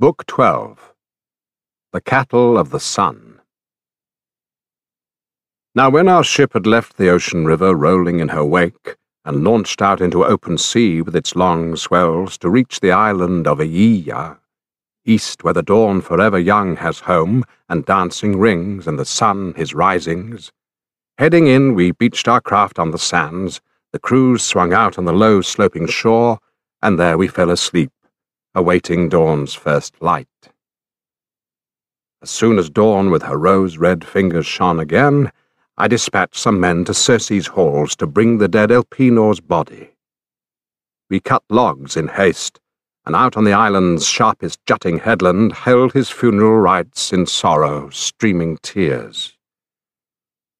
Book 12 The Cattle of the Sun. Now, when our ship had left the ocean river rolling in her wake, and launched out into open sea with its long swells to reach the island of Aeaea, east where the dawn forever young has home, and dancing rings, and the sun his risings, heading in, we beached our craft on the sands, the crews swung out on the low sloping shore, and there we fell asleep awaiting dawn's first light. As soon as dawn with her rose-red fingers shone again, I dispatched some men to Circe's halls to bring the dead Elpenor's body. We cut logs in haste, and out on the island's sharpest jutting headland held his funeral rites in sorrow, streaming tears.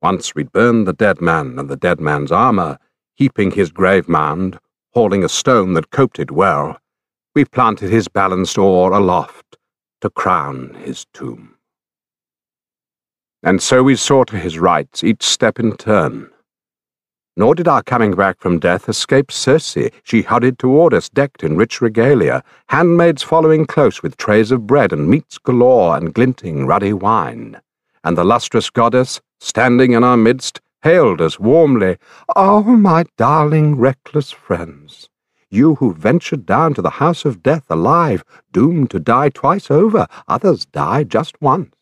Once we'd burned the dead man and the dead man's armour, heaping his grave mound, hauling a stone that coped it well, we planted his balanced oar aloft to crown his tomb. And so we saw to his rites each step in turn. Nor did our coming back from death escape Circe. She hurried toward us, decked in rich regalia, handmaids following close with trays of bread and meats galore and glinting ruddy wine. And the lustrous goddess, standing in our midst, hailed us warmly, Oh, my darling, reckless friends! You who ventured down to the house of death alive, doomed to die twice over, others die just once.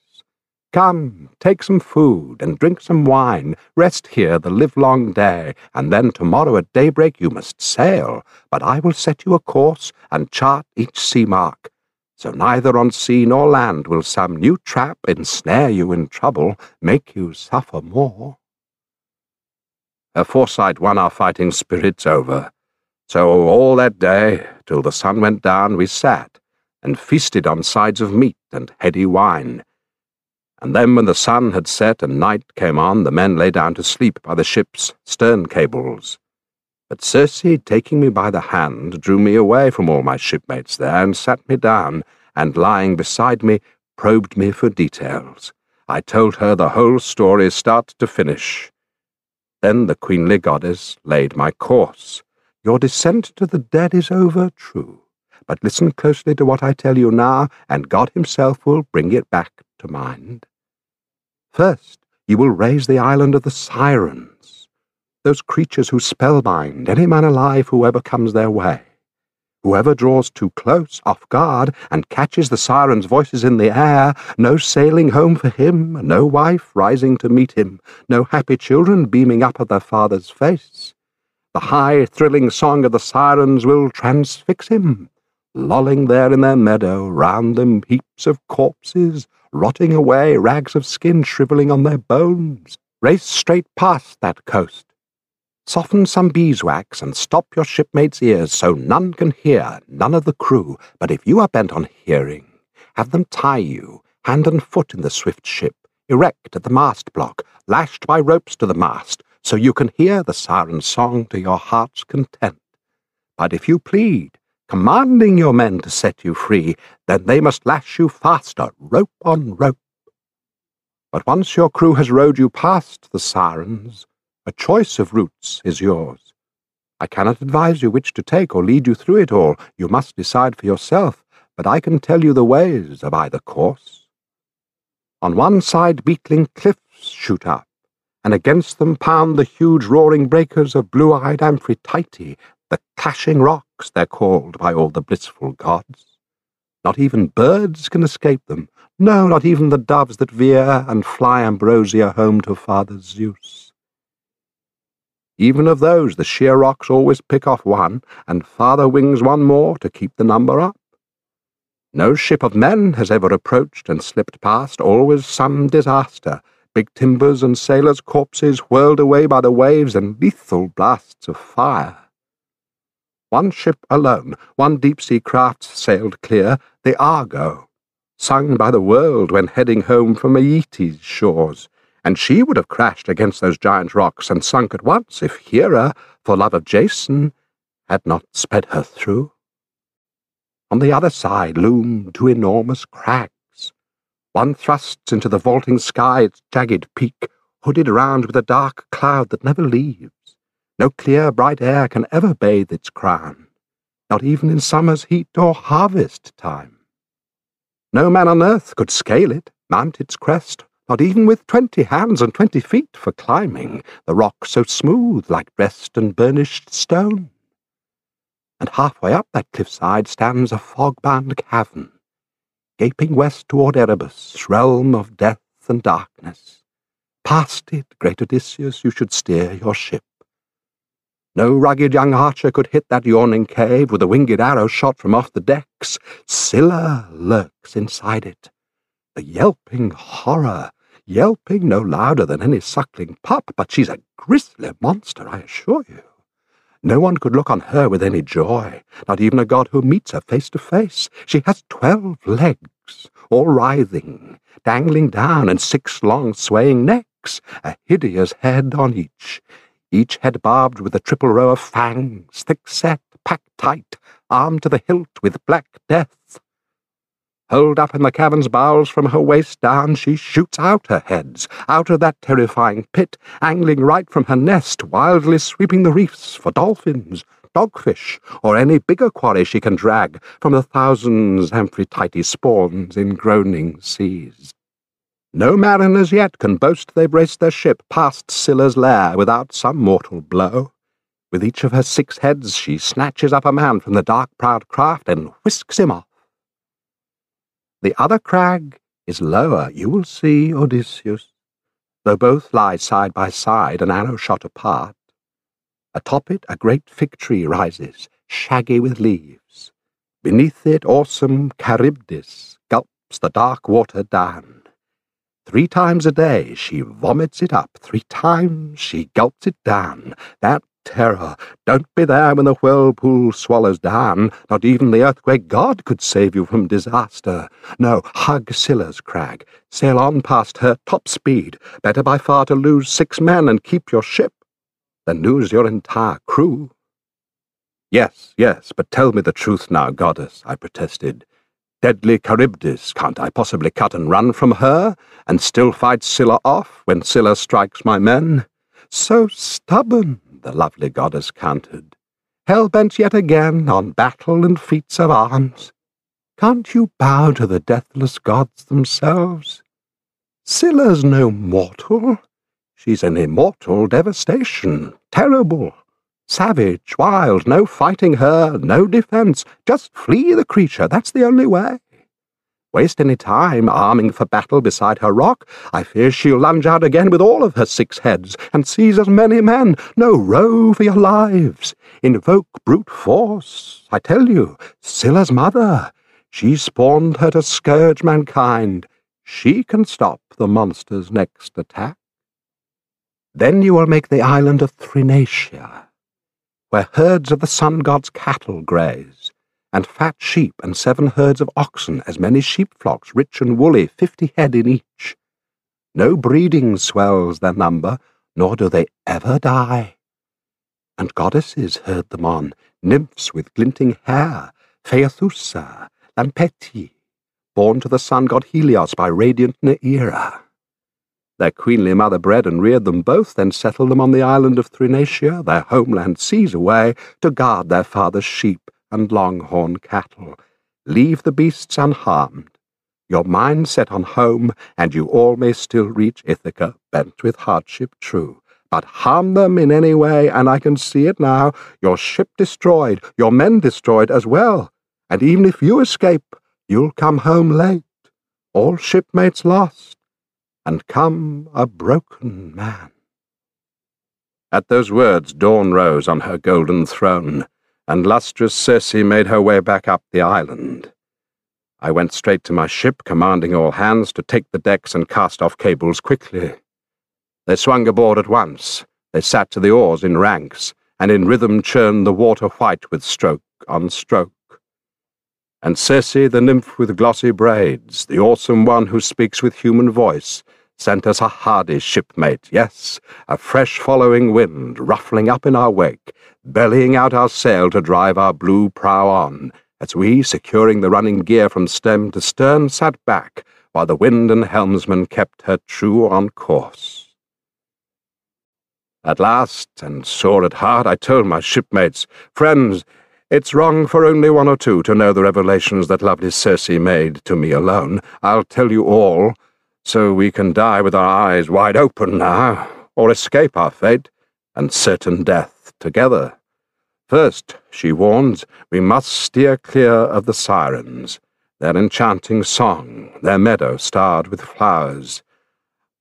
Come, take some food and drink some wine, rest here the livelong day, and then tomorrow at daybreak you must sail, but I will set you a course and chart each sea mark. So neither on sea nor land will some new trap ensnare you in trouble, make you suffer more. Her foresight won our fighting spirits over, so all that day, till the sun went down, we sat and feasted on sides of meat and heady wine. And then when the sun had set and night came on, the men lay down to sleep by the ship's stern cables. But Circe, taking me by the hand, drew me away from all my shipmates there and sat me down, and lying beside me, probed me for details. I told her the whole story start to finish. Then the queenly goddess laid my course. Your descent to the dead is over, true, but listen closely to what I tell you now, and God himself will bring it back to mind. First, you will raise the island of the Sirens, those creatures who spellbind any man alive whoever comes their way. Whoever draws too close, off guard, and catches the Sirens' voices in the air, no sailing home for him, no wife rising to meet him, no happy children beaming up at their father's face. The high, thrilling song of the sirens will transfix him. Lolling there in their meadow, round them heaps of corpses, rotting away, rags of skin shrivelling on their bones. Race straight past that coast. Soften some beeswax and stop your shipmates' ears so none can hear, none of the crew, but if you are bent on hearing, have them tie you, hand and foot in the swift ship, erect at the mast block, lashed by ropes to the mast, so you can hear the siren's song to your heart's content. But if you plead, commanding your men to set you free, then they must lash you faster, rope on rope. But once your crew has rowed you past the sirens, a choice of routes is yours. I cannot advise you which to take or lead you through it all. You must decide for yourself, but I can tell you the ways of either course. On one side beetling cliffs shoot up, and against them pound the huge roaring breakers of blue-eyed Amphitrite, the clashing rocks they're called by all the blissful gods. Not even birds can escape them, no, not even the doves that veer and fly ambrosia home to Father Zeus. Even of those the sheer rocks always pick off one, and Father wings one more to keep the number up. No ship of men has ever approached and slipped past, always some disaster, big timbers and sailors' corpses whirled away by the waves and lethal blasts of fire. One ship alone, one deep-sea craft sailed clear, the Argo, sung by the world when heading home from Aeetes' shores, and she would have crashed against those giant rocks and sunk at once if Hera, for love of Jason, had not sped her through. On the other side loomed two enormous crags, one thrusts into the vaulting sky its jagged peak, hooded round with a dark cloud that never leaves. No clear, bright air can ever bathe its crown, not even in summer's heat or harvest time. No man on earth could scale it, mount its crest, not even with twenty hands and twenty feet for climbing, the rock so smooth like dressed and burnished stone. And halfway up that cliffside stands a fog-bound cavern, gaping west toward Erebus, realm of death and darkness. Past it, great Odysseus, you should steer your ship. No rugged young archer could hit that yawning cave with a winged arrow shot from off the decks. Scylla lurks inside it. The yelping horror, yelping no louder than any suckling pup, but she's a grisly monster, I assure you. No one could look on her with any joy, not even a god who meets her face to face. She has twelve legs, all writhing, dangling down, and six long swaying necks, a hideous head on each each head barbed with a triple row of fangs, thick set, packed tight, armed to the hilt with black death. Holed up in the cavern's bowels from her waist down, she shoots out her heads, out of that terrifying pit, angling right from her nest, wildly sweeping the reefs for dolphins, dogfish, or any bigger quarry she can drag from the thousands Amphitrite spawns in groaning seas. No mariners yet can boast they've raced their ship past Scylla's lair without some mortal blow. With each of her six heads she snatches up a man from the dark prowed craft and whisks him off. The other crag is lower, you will see, Odysseus, though both lie side by side, an arrow shot apart. Atop it a great fig tree rises, shaggy with leaves. Beneath it awesome Charybdis gulps the dark water down. Three times a day she vomits it up, three times she gulps it down. That terror, don't be there when the whirlpool swallows down. Not even the earthquake god could save you from disaster. No, hug Scylla's crag, sail on past her top speed. Better by far to lose six men and keep your ship than lose your entire crew. Yes, yes, but tell me the truth now, goddess, I protested. Deadly Charybdis, can't I possibly cut and run from her, and still fight Scylla off when Scylla strikes my men? So stubborn, the lovely goddess countered, hell-bent yet again on battle and feats of arms. Can't you bow to the deathless gods themselves? Scylla's no mortal. She's an immortal devastation, terrible, Savage, wild, no fighting her, no defence. Just flee the creature, that's the only way. Waste any time arming for battle beside her rock. I fear she'll lunge out again with all of her six heads and seize as many men. No, row for your lives. Invoke brute force. I tell you, Scylla's mother. She spawned her to scourge mankind. She can stop the monster's next attack. Then you will make the island of Thrinacia where herds of the sun god's cattle graze, and fat sheep and seven herds of oxen, as many sheep flocks, rich and woolly, fifty head in each. No breeding swells their number, nor do they ever die. And goddesses herd them on, nymphs with glinting hair, Phaethusa, Lampetie, born to the sun god Helios by radiant Neaera. Their queenly mother bred and reared them both, then settled them on the island of Thrinacia, their homeland seas away, to guard their father's sheep and longhorn cattle. Leave the beasts unharmed. Your mind set on home, and you all may still reach Ithaca, bent with hardship true. But harm them in any way, and I can see it now, your ship destroyed, your men destroyed as well. And even if you escape, you'll come home late, all shipmates lost and come a broken man. At those words, dawn rose on her golden throne, and lustrous Circe made her way back up the island. I went straight to my ship, commanding all hands to take the decks and cast off cables quickly. They swung aboard at once. They sat to the oars in ranks, and in rhythm churned the water white with stroke on stroke. And Circe, the nymph with glossy braids, the awesome one who speaks with human voice, sent us a hardy shipmate, yes, a fresh following wind ruffling up in our wake, bellying out our sail to drive our blue prow on, as we, securing the running gear from stem to stern, sat back, while the wind and helmsman kept her true on course. At last, and sore at heart, I told my shipmates, Friends, It's wrong for only one or two to know the revelations that lovely Circe made to me alone. I'll tell you all, so we can die with our eyes wide open now, or escape our fate and certain death together. First, she warns, we must steer clear of the sirens, their enchanting song, their meadow starred with flowers.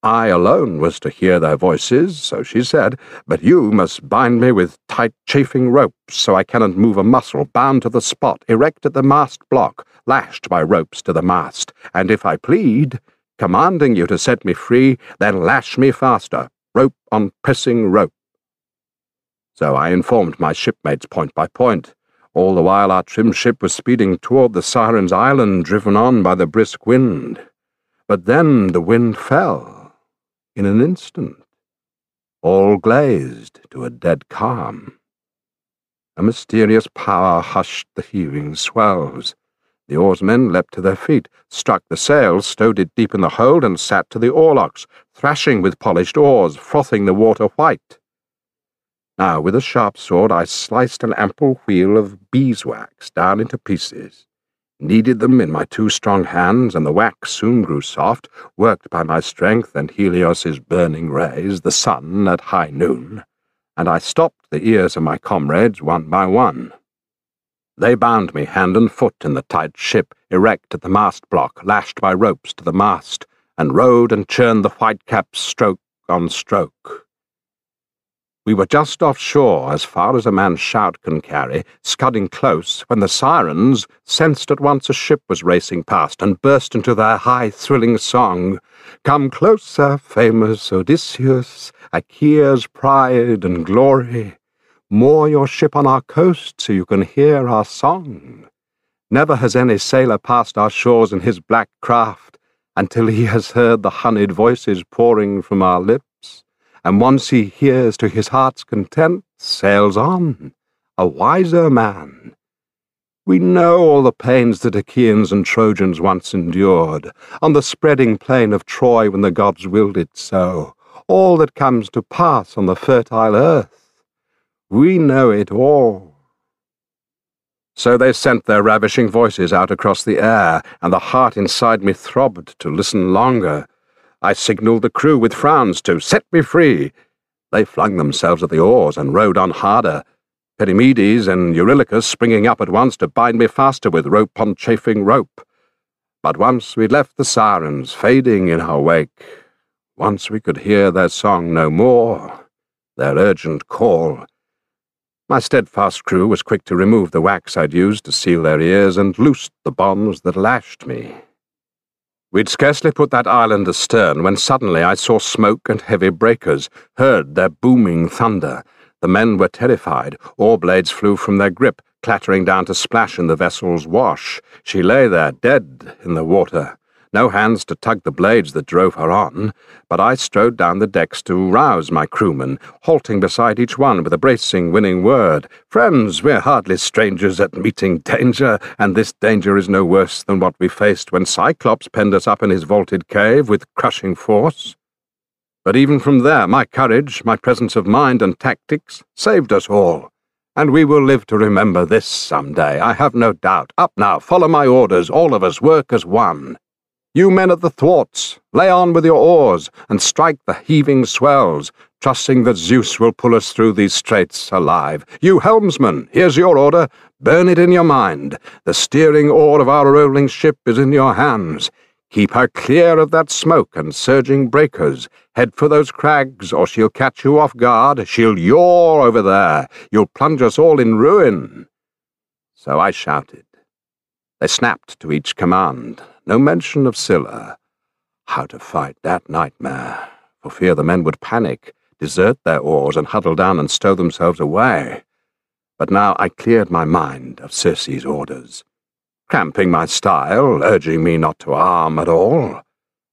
I alone was to hear their voices, so she said, but you must bind me with tight chafing ropes so I cannot move a muscle, bound to the spot, erect at the mast block, lashed by ropes to the mast, and if I plead, commanding you to set me free, then lash me faster, rope on pressing rope. So I informed my shipmates point by point. All the while our trim ship was speeding toward the Sirens' Island, driven on by the brisk wind. But then the wind fell, in an instant, all glazed to a dead calm. A mysterious power hushed the heaving swells. The oarsmen leapt to their feet, struck the sails, stowed it deep in the hold, and sat to the oarlocks, thrashing with polished oars, frothing the water white. Now, with a sharp sword, I sliced an ample wheel of beeswax down into pieces, kneaded them in my two strong hands, and the wax soon grew soft, worked by my strength and Helios's burning rays, the sun at high noon, and I stopped the ears of my comrades one by one. They bound me hand and foot in the tight ship, erect at the mast block, lashed by ropes to the mast, and rowed and churned the whitecaps stroke on stroke. We were just offshore, as far as a man's shout can carry, scudding close, when the sirens sensed at once a ship was racing past and burst into their high, thrilling song. Come closer, famous Odysseus, Achaea's pride and glory. Moor your ship on our coast so you can hear our song. Never has any sailor passed our shores in his black craft until he has heard the honeyed voices pouring from our lips and once he hears to his heart's content, sails on, a wiser man. We know all the pains that Achaeans and Trojans once endured, on the spreading plain of Troy when the gods willed it so, all that comes to pass on the fertile earth. We know it all. So they sent their ravishing voices out across the air, and the heart inside me throbbed to listen longer. I signalled the crew with frowns to set me free. They flung themselves at the oars and rowed on harder, Perimedes and Eurylochus springing up at once to bind me faster with rope on chafing rope. But once we'd left the sirens fading in our wake, once we could hear their song no more, their urgent call, my steadfast crew was quick to remove the wax I'd used to seal their ears and loosed the bonds that lashed me. We'd scarcely put that island astern when suddenly I saw smoke and heavy breakers, heard their booming thunder. The men were terrified. Oar blades flew from their grip, clattering down to splash in the vessel's wash. She lay there, dead in the water no hands to tug the blades that drove her on, but I strode down the decks to rouse my crewmen, halting beside each one with a bracing, winning word. Friends, we're hardly strangers at meeting danger, and this danger is no worse than what we faced when Cyclops penned us up in his vaulted cave with crushing force. But even from there, my courage, my presence of mind and tactics saved us all. And we will live to remember this some day, I have no doubt. Up now, follow my orders, all of us work as one. You men at the thwarts, lay on with your oars and strike the heaving swells, trusting that Zeus will pull us through these straits alive. You helmsmen, here's your order. Burn it in your mind. The steering oar of our rolling ship is in your hands. Keep her clear of that smoke and surging breakers. Head for those crags, or she'll catch you off guard. She'll yaw over there. You'll plunge us all in ruin. So I shouted. They snapped to each command, no mention of Scylla. How to fight that nightmare, for fear the men would panic, desert their oars, and huddle down and stow themselves away. But now I cleared my mind of Circe's orders, cramping my style, urging me not to arm at all.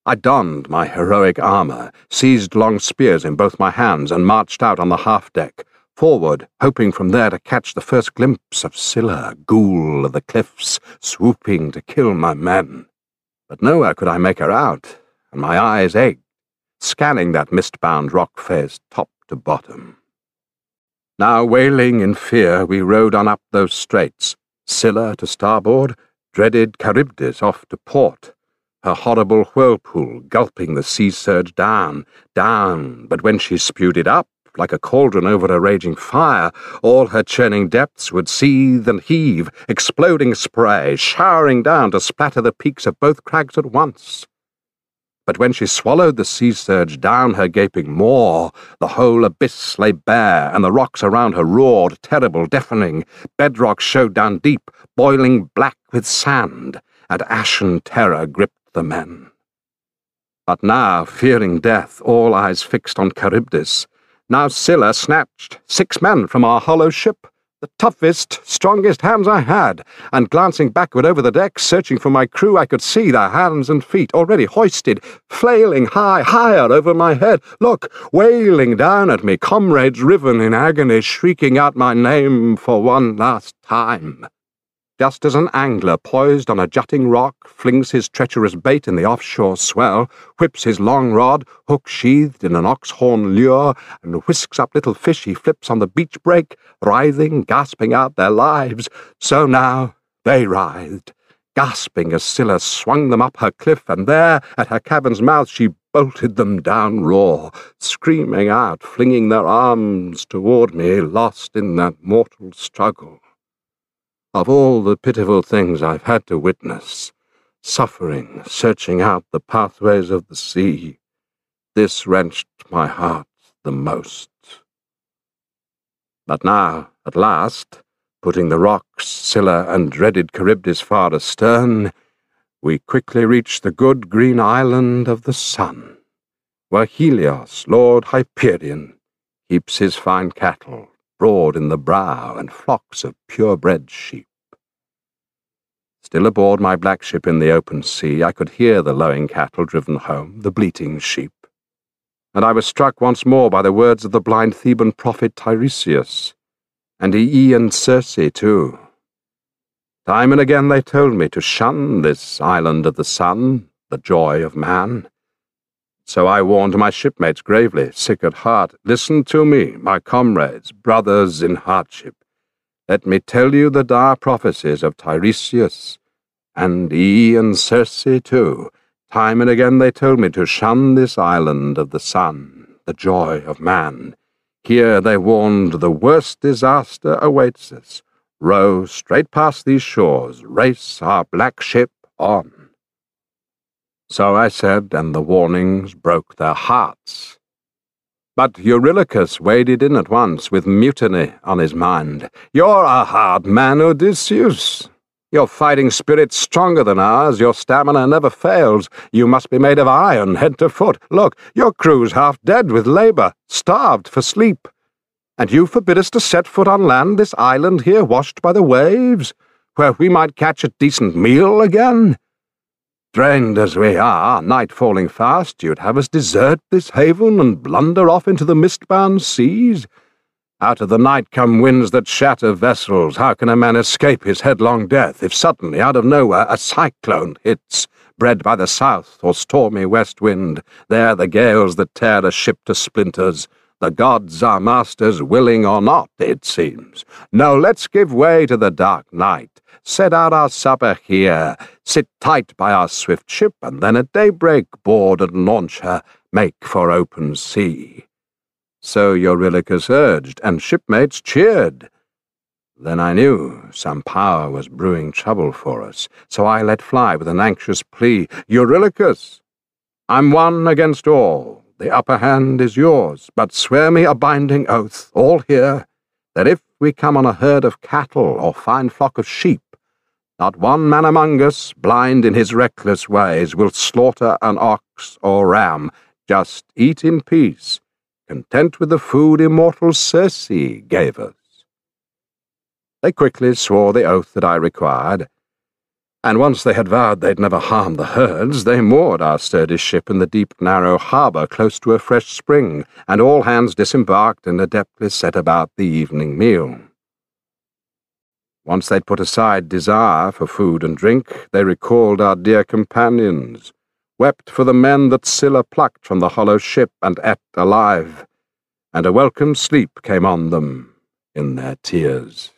I donned my heroic armour, seized long spears in both my hands, and marched out on the half deck, forward, hoping from there to catch the first glimpse of Scylla, ghoul of the cliffs, swooping to kill my men. But nowhere could I make her out, and my eyes ached, scanning that mist-bound rock face top to bottom. Now, wailing in fear, we rowed on up those straits, Scylla to starboard, dreaded Charybdis off to port, her horrible whirlpool gulping the sea surge down, down, but when she spewed it up, like a cauldron over a raging fire, all her churning depths would seethe and heave, exploding spray, showering down to splatter the peaks of both crags at once. But when she swallowed the sea surge down her gaping maw, the whole abyss lay bare, and the rocks around her roared, terrible, deafening. Bedrock showed down deep, boiling black with sand, and ashen terror gripped the men. But now, fearing death, all eyes fixed on Charybdis, now Scylla snatched six men from our hollow ship the toughest, strongest hands I had, and glancing backward over the deck, searching for my crew, I could see their hands and feet already hoisted, flailing high, higher over my head. Look, wailing down at me, comrades riven in agony, shrieking out my name for one last time just as an angler poised on a jutting rock flings his treacherous bait in the offshore swell, whips his long rod, hook sheathed in an ox horn lure, and whisks up little fish he flips on the beach break, writhing, gasping out their lives, so now they writhed, gasping as Scylla swung them up her cliff, and there, at her cavern's mouth, she bolted them down raw, screaming out, flinging their arms toward me, lost in that mortal struggle. Of all the pitiful things I've had to witness, suffering, searching out the pathways of the sea, this wrenched my heart the most. But now, at last, putting the rocks, Scylla, and dreaded Charybdis far astern, we quickly reached the good green island of the sun, where Helios, Lord Hyperion, keeps his fine cattle broad in the brow, and flocks of pure-bred sheep. Still aboard my black ship in the open sea, I could hear the lowing cattle driven home, the bleating sheep. And I was struck once more by the words of the blind Theban prophet Tiresias, and Aeaean Circe too. Time and again they told me to shun this island of the sun, the joy of man. So I warned my shipmates gravely, sick at heart, Listen to me, my comrades, brothers in hardship. Let me tell you the dire prophecies of Tiresias, and Aeaean Circe too. Time and again they told me to shun this island of the sun, the joy of man. Here they warned the worst disaster awaits us. Row straight past these shores, race our black ship on. So I said, and the warnings broke their hearts. But Eurylochus waded in at once with mutiny on his mind. You're a hard man, Odysseus. Your fighting spirit's stronger than ours, your stamina never fails. You must be made of iron, head to foot. Look, your crew's half dead with labour, starved for sleep. And you forbid us to set foot on land, this island here washed by the waves, where we might catch a decent meal again? Drained as we are, night falling fast, you'd have us desert this haven and blunder off into the mist-bound seas? Out of the night come winds that shatter vessels. How can a man escape his headlong death if suddenly, out of nowhere, a cyclone hits, bred by the south or stormy west wind? There the gales that tear a ship to splinters. The gods are masters, willing or not, it seems. No, let's give way to the dark night set out our supper here, sit tight by our swift ship, and then at daybreak board and launch her, make for open sea. So Eurylochus urged, and shipmates cheered. Then I knew some power was brewing trouble for us, so I let fly with an anxious plea, Eurylochus, I'm one against all. The upper hand is yours, but swear me a binding oath, all here, that if we come on a herd of cattle or fine flock of sheep, not one man among us, blind in his reckless ways, will slaughter an ox or ram. Just eat in peace, content with the food immortal Circe gave us. They quickly swore the oath that I required, and once they had vowed they'd never harm the herds, they moored our sturdy ship in the deep, narrow harbour close to a fresh spring, and all hands disembarked and adeptly set about the evening meal. Once they'd put aside desire for food and drink, they recalled our dear companions, wept for the men that Scylla plucked from the hollow ship and ate alive, and a welcome sleep came on them, in their tears.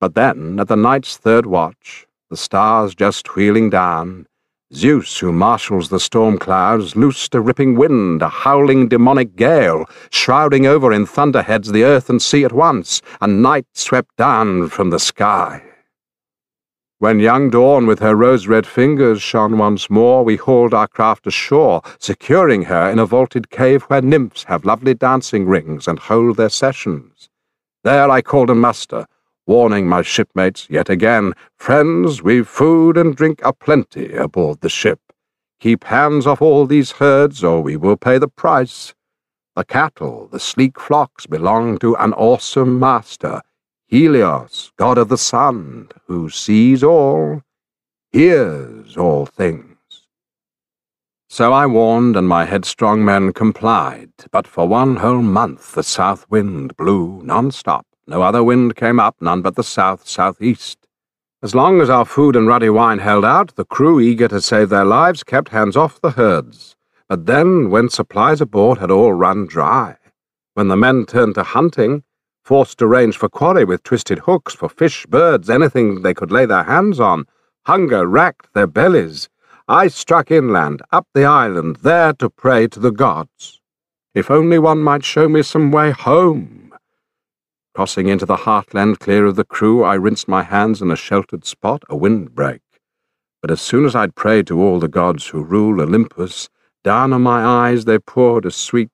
But then, at the night's third watch, the stars just wheeling down, Zeus, who marshals the storm clouds, loosed a ripping wind, a howling demonic gale, shrouding over in thunderheads the earth and sea at once, and night swept down from the sky. When young Dawn with her rose-red fingers shone once more, we hauled our craft ashore, securing her in a vaulted cave where nymphs have lovely dancing rings and hold their sessions. There I called a muster, warning my shipmates yet again, Friends, we've food and drink aplenty aboard the ship. Keep hands off all these herds, or we will pay the price. The cattle, the sleek flocks, belong to an awesome master, Helios, god of the sun, who sees all, hears all things. So I warned, and my headstrong men complied, but for one whole month the south wind blew non-stop no other wind came up, none but the south-southeast. As long as our food and ruddy wine held out, the crew, eager to save their lives, kept hands off the herds. But then, when supplies aboard had all run dry, when the men turned to hunting, forced to range for quarry with twisted hooks for fish, birds, anything they could lay their hands on, hunger racked their bellies, I struck inland, up the island, there to pray to the gods. If only one might show me some way home. Crossing into the heartland clear of the crew, I rinsed my hands in a sheltered spot, a windbreak. But as soon as I'd prayed to all the gods who rule Olympus, down on my eyes they poured a sweet,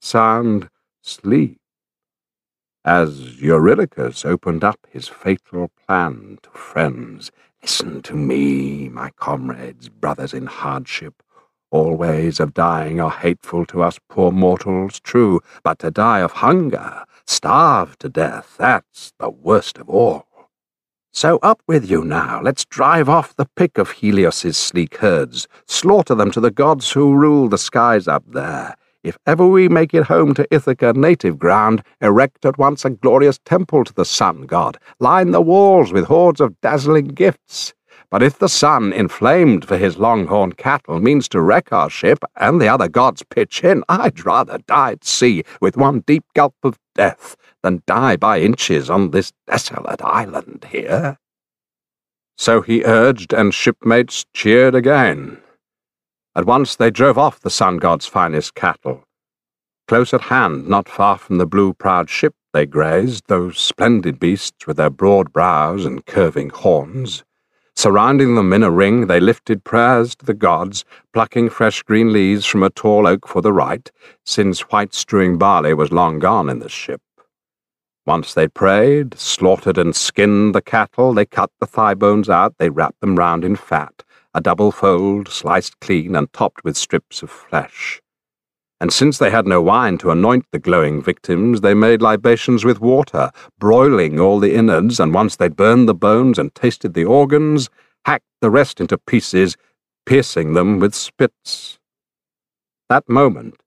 sound sleep. As Eurylochus opened up his fatal plan to friends, Listen to me, my comrades, brothers in hardship. All ways of dying are hateful to us poor mortals, true, but to die of hunger Starve to death, that's the worst of all. So up with you now, let's drive off the pick of Helios's sleek herds, slaughter them to the gods who rule the skies up there. If ever we make it home to Ithaca, native ground, erect at once a glorious temple to the sun god, line the walls with hoards of dazzling gifts. But if the sun, inflamed for his longhorn cattle, means to wreck our ship and the other gods pitch in, I'd rather die at sea with one deep gulp of death than die by inches on this desolate island here. So he urged, and shipmates cheered again. At once they drove off the sun god's finest cattle. Close at hand, not far from the blue-prowed ship, they grazed, those splendid beasts with their broad brows and curving horns. Surrounding them in a ring, they lifted prayers to the gods, plucking fresh green leaves from a tall oak for the rite, since white strewing barley was long gone in the ship. Once they prayed, slaughtered and skinned the cattle, they cut the thigh bones out, they wrapped them round in fat, a double fold, sliced clean and topped with strips of flesh. And since they had no wine to anoint the glowing victims, they made libations with water, broiling all the innards, and once they'd burned the bones and tasted the organs, hacked the rest into pieces, piercing them with spits. That moment,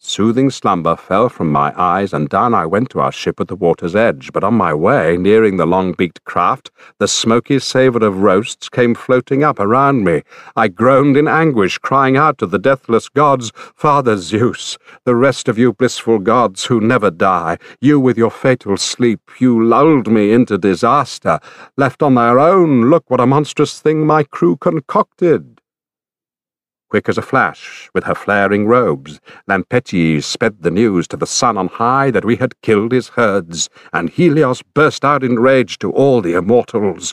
Soothing slumber fell from my eyes, and down I went to our ship at the water's edge. But on my way, nearing the long-beaked craft, the smoky savour of roasts came floating up around me. I groaned in anguish, crying out to the deathless gods, Father Zeus, the rest of you blissful gods who never die, you with your fatal sleep, you lulled me into disaster. Left on their own, look what a monstrous thing my crew concocted. Quick as a flash, with her flaring robes, Lampeties sped the news to the sun on high that we had killed his herds, and Helios burst out in rage to all the immortals.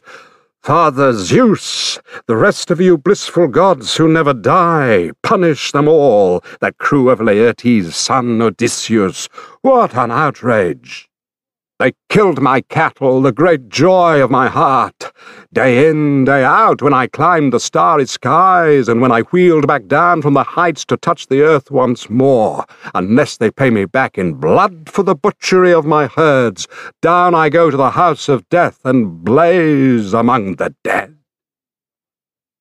Father Zeus, the rest of you blissful gods who never die, punish them all, that crew of Laertes' son Odysseus. What an outrage! They killed my cattle, the great joy of my heart. Day in, day out, when I climbed the starry skies, and when I wheeled back down from the heights to touch the earth once more, unless they pay me back in blood for the butchery of my herds, down I go to the house of death and blaze among the dead.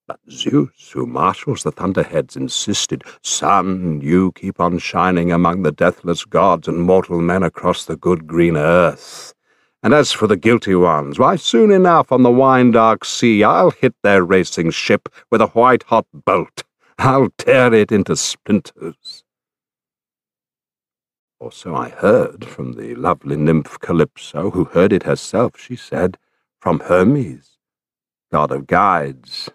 But Zeus, who marshals the thunderheads, insisted, Sun, you keep on shining among the deathless gods and mortal men across the good green earth. And as for the guilty ones, why, soon enough on the wine-dark sea I'll hit their racing ship with a white-hot bolt. I'll tear it into splinters. or so I heard from the lovely nymph Calypso, who heard it herself, she said, from Hermes, god of guides.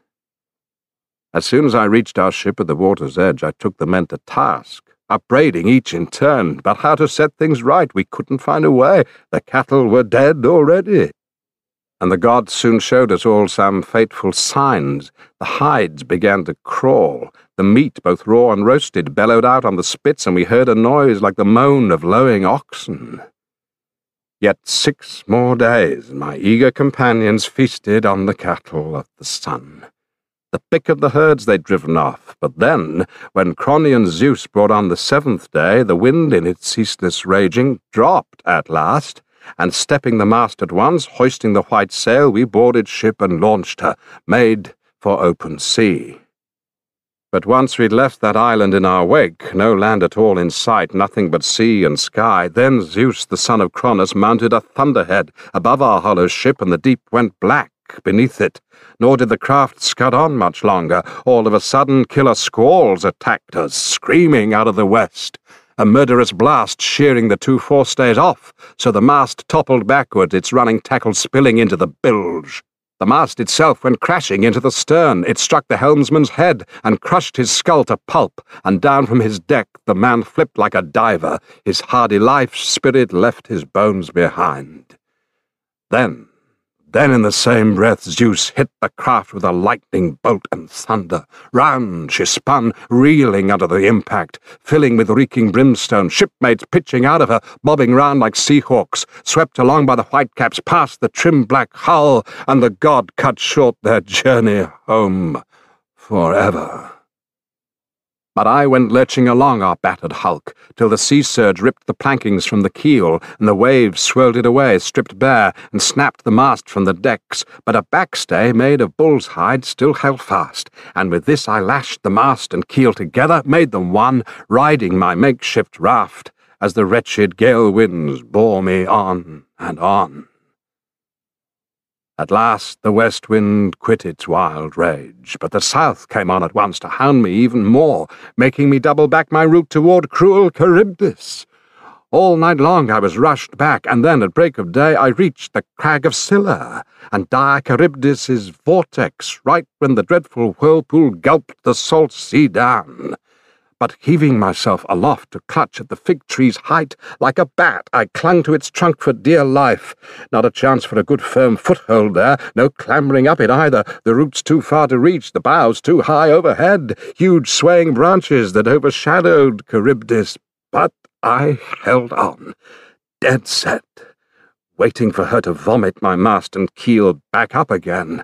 As soon as I reached our ship at the water's edge, I took the men to task, upbraiding each in turn, but how to set things right. We couldn't find a way. The cattle were dead already and the gods soon showed us all some fateful signs. The hides began to crawl, the meat, both raw and roasted, bellowed out on the spits, and we heard a noise like the moan of lowing oxen. Yet six more days, my eager companions feasted on the cattle of the sun. The pick of the herds they'd driven off, but then, when Cronion Zeus brought on the seventh day, the wind in its ceaseless raging dropped at last, and stepping the mast at once, hoisting the white sail, we boarded ship and launched her, made for open sea. But once we'd left that island in our wake, no land at all in sight, nothing but sea and sky, then Zeus, the son of Cronus, mounted a thunderhead above our hollow ship, and the deep went black beneath it. Nor did the craft scud on much longer. All of a sudden, killer squalls attacked us, screaming out of the west a murderous blast shearing the two forestays off, so the mast toppled backward, its running tackle spilling into the bilge. The mast itself went crashing into the stern. It struck the helmsman's head and crushed his skull to pulp, and down from his deck the man flipped like a diver. His hardy life spirit left his bones behind. Then then in the same breath Zeus hit the craft with a lightning bolt and thunder. Round she spun, reeling under the impact, filling with reeking brimstone, shipmates pitching out of her, bobbing round like seahawks, swept along by the whitecaps past the trim black hull, and the god cut short their journey home forever. But I went lurching along our battered hulk, till the sea surge ripped the plankings from the keel, and the waves swirled it away, stripped bare, and snapped the mast from the decks. But a backstay made of bull's hide still held fast, and with this I lashed the mast and keel together, made them one, riding my makeshift raft, as the wretched gale winds bore me on and on. At last the west wind quit its wild rage, but the south came on at once to hound me even more, making me double back my route toward cruel Charybdis. All night long I was rushed back, and then at break of day I reached the crag of Scylla, and dire Charybdis's vortex, right when the dreadful whirlpool gulped the salt sea down but heaving myself aloft to clutch at the fig tree's height, like a bat I clung to its trunk for dear life. Not a chance for a good firm foothold there, no clambering up it either, the roots too far to reach, the boughs too high overhead, huge swaying branches that overshadowed Charybdis. But I held on, dead set, waiting for her to vomit my mast and keel back up again.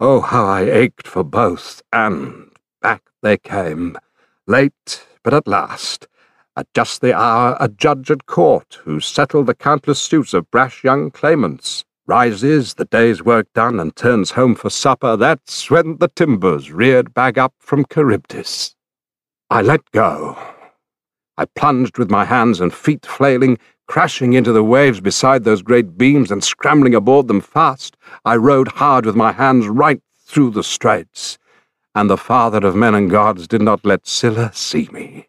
Oh, how I ached for both, and back they came Late, but at last, at just the hour a judge at court, who settled the countless suits of brash young claimants, rises, the day's work done, and turns home for supper, that's when the timbers reared back up from Charybdis. I let go. I plunged with my hands and feet flailing, crashing into the waves beside those great beams and scrambling aboard them fast. I rowed hard with my hands right through the straits and the father of men and gods did not let Scylla see me.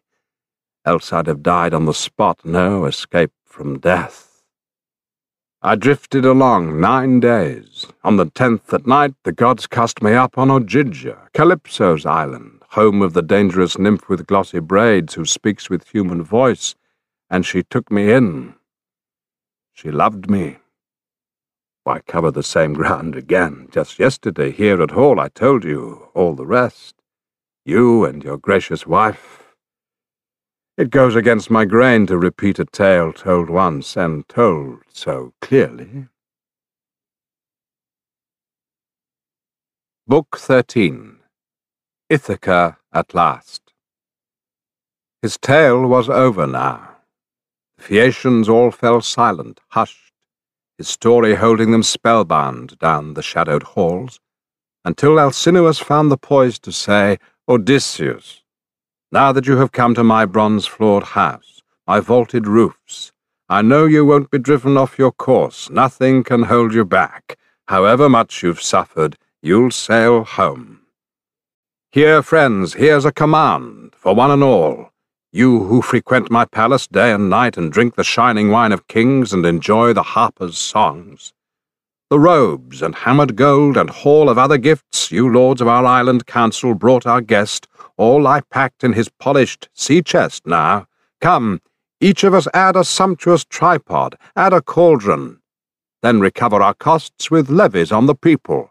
Else I'd have died on the spot, no escape from death. I drifted along nine days. On the tenth at night, the gods cast me up on Ogygia, Calypso's island, home of the dangerous nymph with glossy braids who speaks with human voice, and she took me in. She loved me. Why cover the same ground again? Just yesterday, here at Hall, I told you all the rest. You and your gracious wife. It goes against my grain to repeat a tale told once and told so clearly. Book 13 Ithaca at Last His tale was over now. The Phaeacians all fell silent, hushed his story holding them spellbound down the shadowed halls, until Alcinous found the poise to say, Odysseus, now that you have come to my bronze-floored house, my vaulted roofs, I know you won't be driven off your course, nothing can hold you back. However much you've suffered, you'll sail home. Here, friends, here's a command for one and all. You who frequent my palace day and night and drink the shining wine of kings and enjoy the harper's songs. The robes and hammered gold and haul of other gifts you lords of our island council brought our guest, all lie packed in his polished sea chest now. Come, each of us add a sumptuous tripod, add a cauldron, then recover our costs with levies on the people.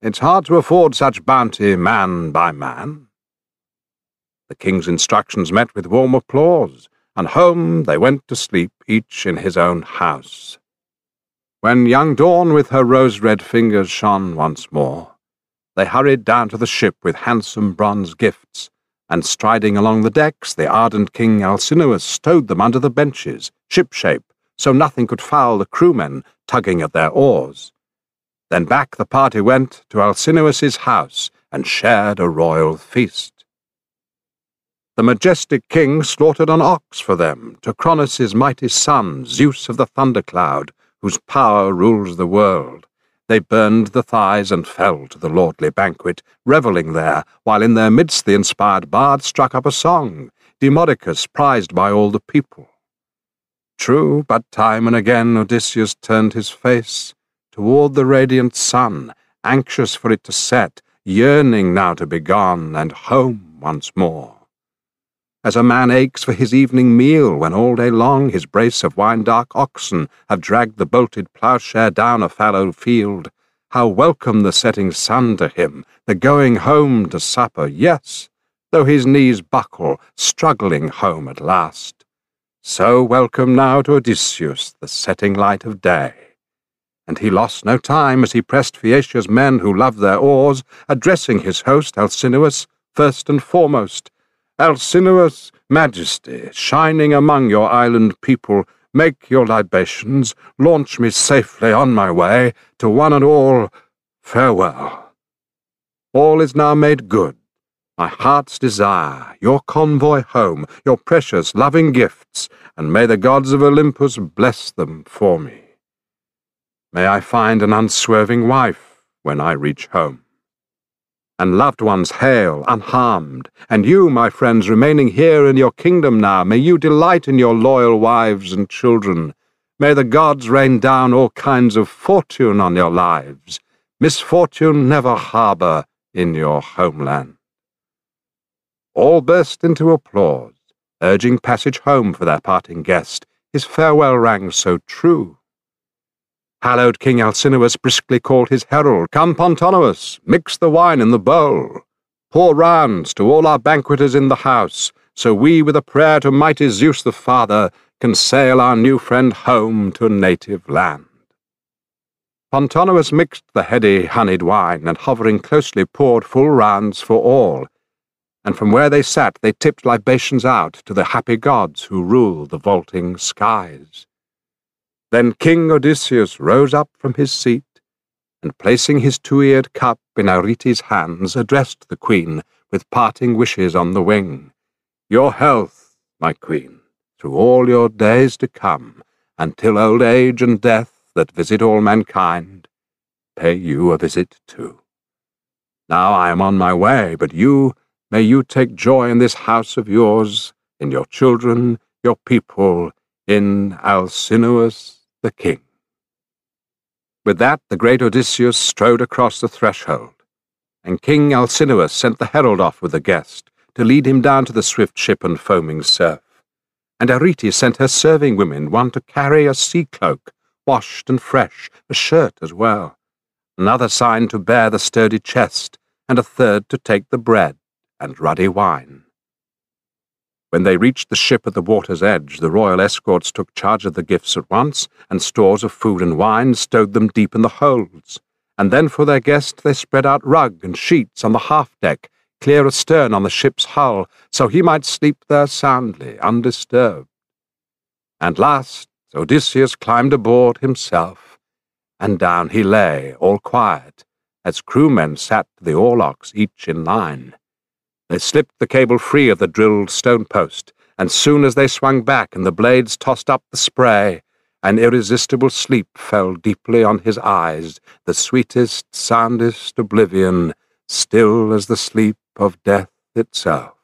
It's hard to afford such bounty man by man. The king's instructions met with warm applause, and home they went to sleep, each in his own house. When young Dawn with her rose-red fingers shone once more, they hurried down to the ship with handsome bronze gifts, and striding along the decks, the ardent King Alcinous stowed them under the benches, shipshape, so nothing could foul the crewmen tugging at their oars. Then back the party went to Alcinous's house and shared a royal feast. The majestic king slaughtered an ox for them, to Cronus' mighty son, Zeus of the thundercloud, whose power rules the world. They burned the thighs and fell to the lordly banquet, revelling there, while in their midst the inspired bard struck up a song, Demodocus prized by all the people. True, but time and again Odysseus turned his face toward the radiant sun, anxious for it to set, yearning now to be gone and home once more. As a man aches for his evening meal when all day long his brace of wine-dark oxen have dragged the bolted ploughshare down a fallow field, how welcome the setting sun to him, the going home to supper, yes, though his knees buckle, struggling home at last. So welcome now to Odysseus the setting light of day. And he lost no time as he pressed Phaeacia's men who loved their oars, addressing his host Alcinous first and foremost. Alcinous, Majesty, shining among your island people, make your libations, launch me safely on my way, to one and all, farewell. All is now made good, my heart's desire, your convoy home, your precious, loving gifts, and may the gods of Olympus bless them for me. May I find an unswerving wife when I reach home and loved ones hail, unharmed, and you, my friends, remaining here in your kingdom now, may you delight in your loyal wives and children. May the gods rain down all kinds of fortune on your lives. Misfortune never harbour in your homeland. All burst into applause, urging passage home for their parting guest, his farewell rang so true. Hallowed King Alcinous briskly called his herald, Come, Pontonous, mix the wine in the bowl. Pour rounds to all our banqueters in the house, so we, with a prayer to mighty Zeus the Father, can sail our new friend home to native land. Pontonous mixed the heady, honeyed wine, and hovering closely poured full rounds for all, and from where they sat they tipped libations out to the happy gods who rule the vaulting skies. Then King Odysseus rose up from his seat, and placing his two-eared cup in Arete's hands, addressed the queen with parting wishes on the wing. Your health, my queen, through all your days to come, until old age and death that visit all mankind, pay you a visit too. Now I am on my way, but you, may you take joy in this house of yours, in your children, your people, in Alcinous the king. With that, the great Odysseus strode across the threshold, and King Alcinous sent the herald off with the guest to lead him down to the swift ship and foaming surf. And Arete sent her serving women one to carry a sea cloak, washed and fresh, a shirt as well, another sign to bear the sturdy chest, and a third to take the bread and ruddy wine. When they reached the ship at the water's edge, the royal escorts took charge of the gifts at once, and stores of food and wine stowed them deep in the holds. And then for their guest they spread out rug and sheets on the half-deck, clear astern on the ship's hull, so he might sleep there soundly, undisturbed. And last, Odysseus climbed aboard himself, and down he lay, all quiet, as crewmen sat the oarlocks, each in line. They slipped the cable free of the drilled stone post, and soon as they swung back and the blades tossed up the spray, an irresistible sleep fell deeply on his eyes, the sweetest, soundest oblivion, still as the sleep of death itself.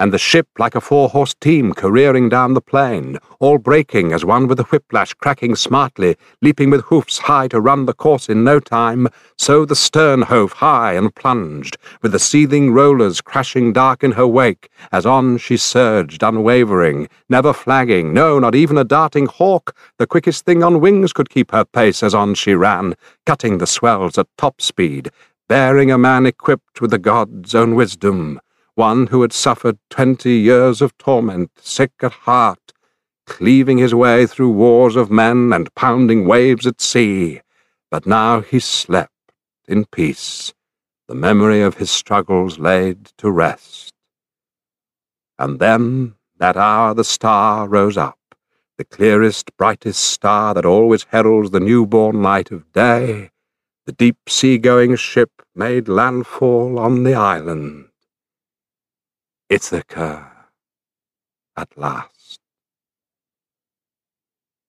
And the ship like a four-horse team careering down the plain, all breaking as one with a whiplash cracking smartly, leaping with hoofs high to run the course in no time, so the stern hove high and plunged, with the seething rollers crashing dark in her wake, as on she surged unwavering, never flagging, no, not even a darting hawk, the quickest thing on wings could keep her pace as on she ran, cutting the swells at top speed, bearing a man equipped with the god's own wisdom, one who had suffered twenty years of torment, sick at heart, cleaving his way through wars of men and pounding waves at sea. But now he slept in peace, the memory of his struggles laid to rest. And then, that hour, the star rose up, the clearest, brightest star that always heralds the newborn light of day. The deep sea-going ship made landfall on the island. Ithaca, at last.